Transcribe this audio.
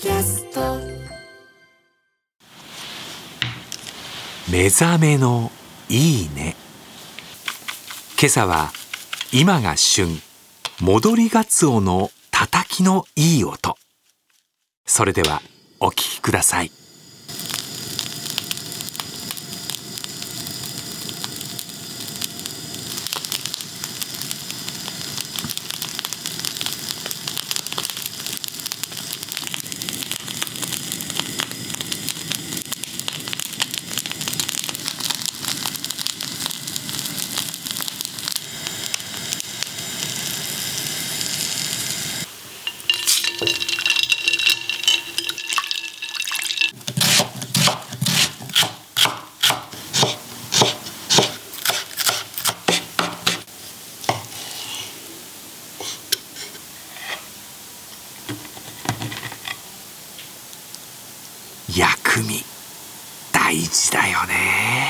キャスト。目覚めのいいね。今朝は今が旬。戻りがつおのたたきのいい音。それではお聴きください。薬味。大事だよね。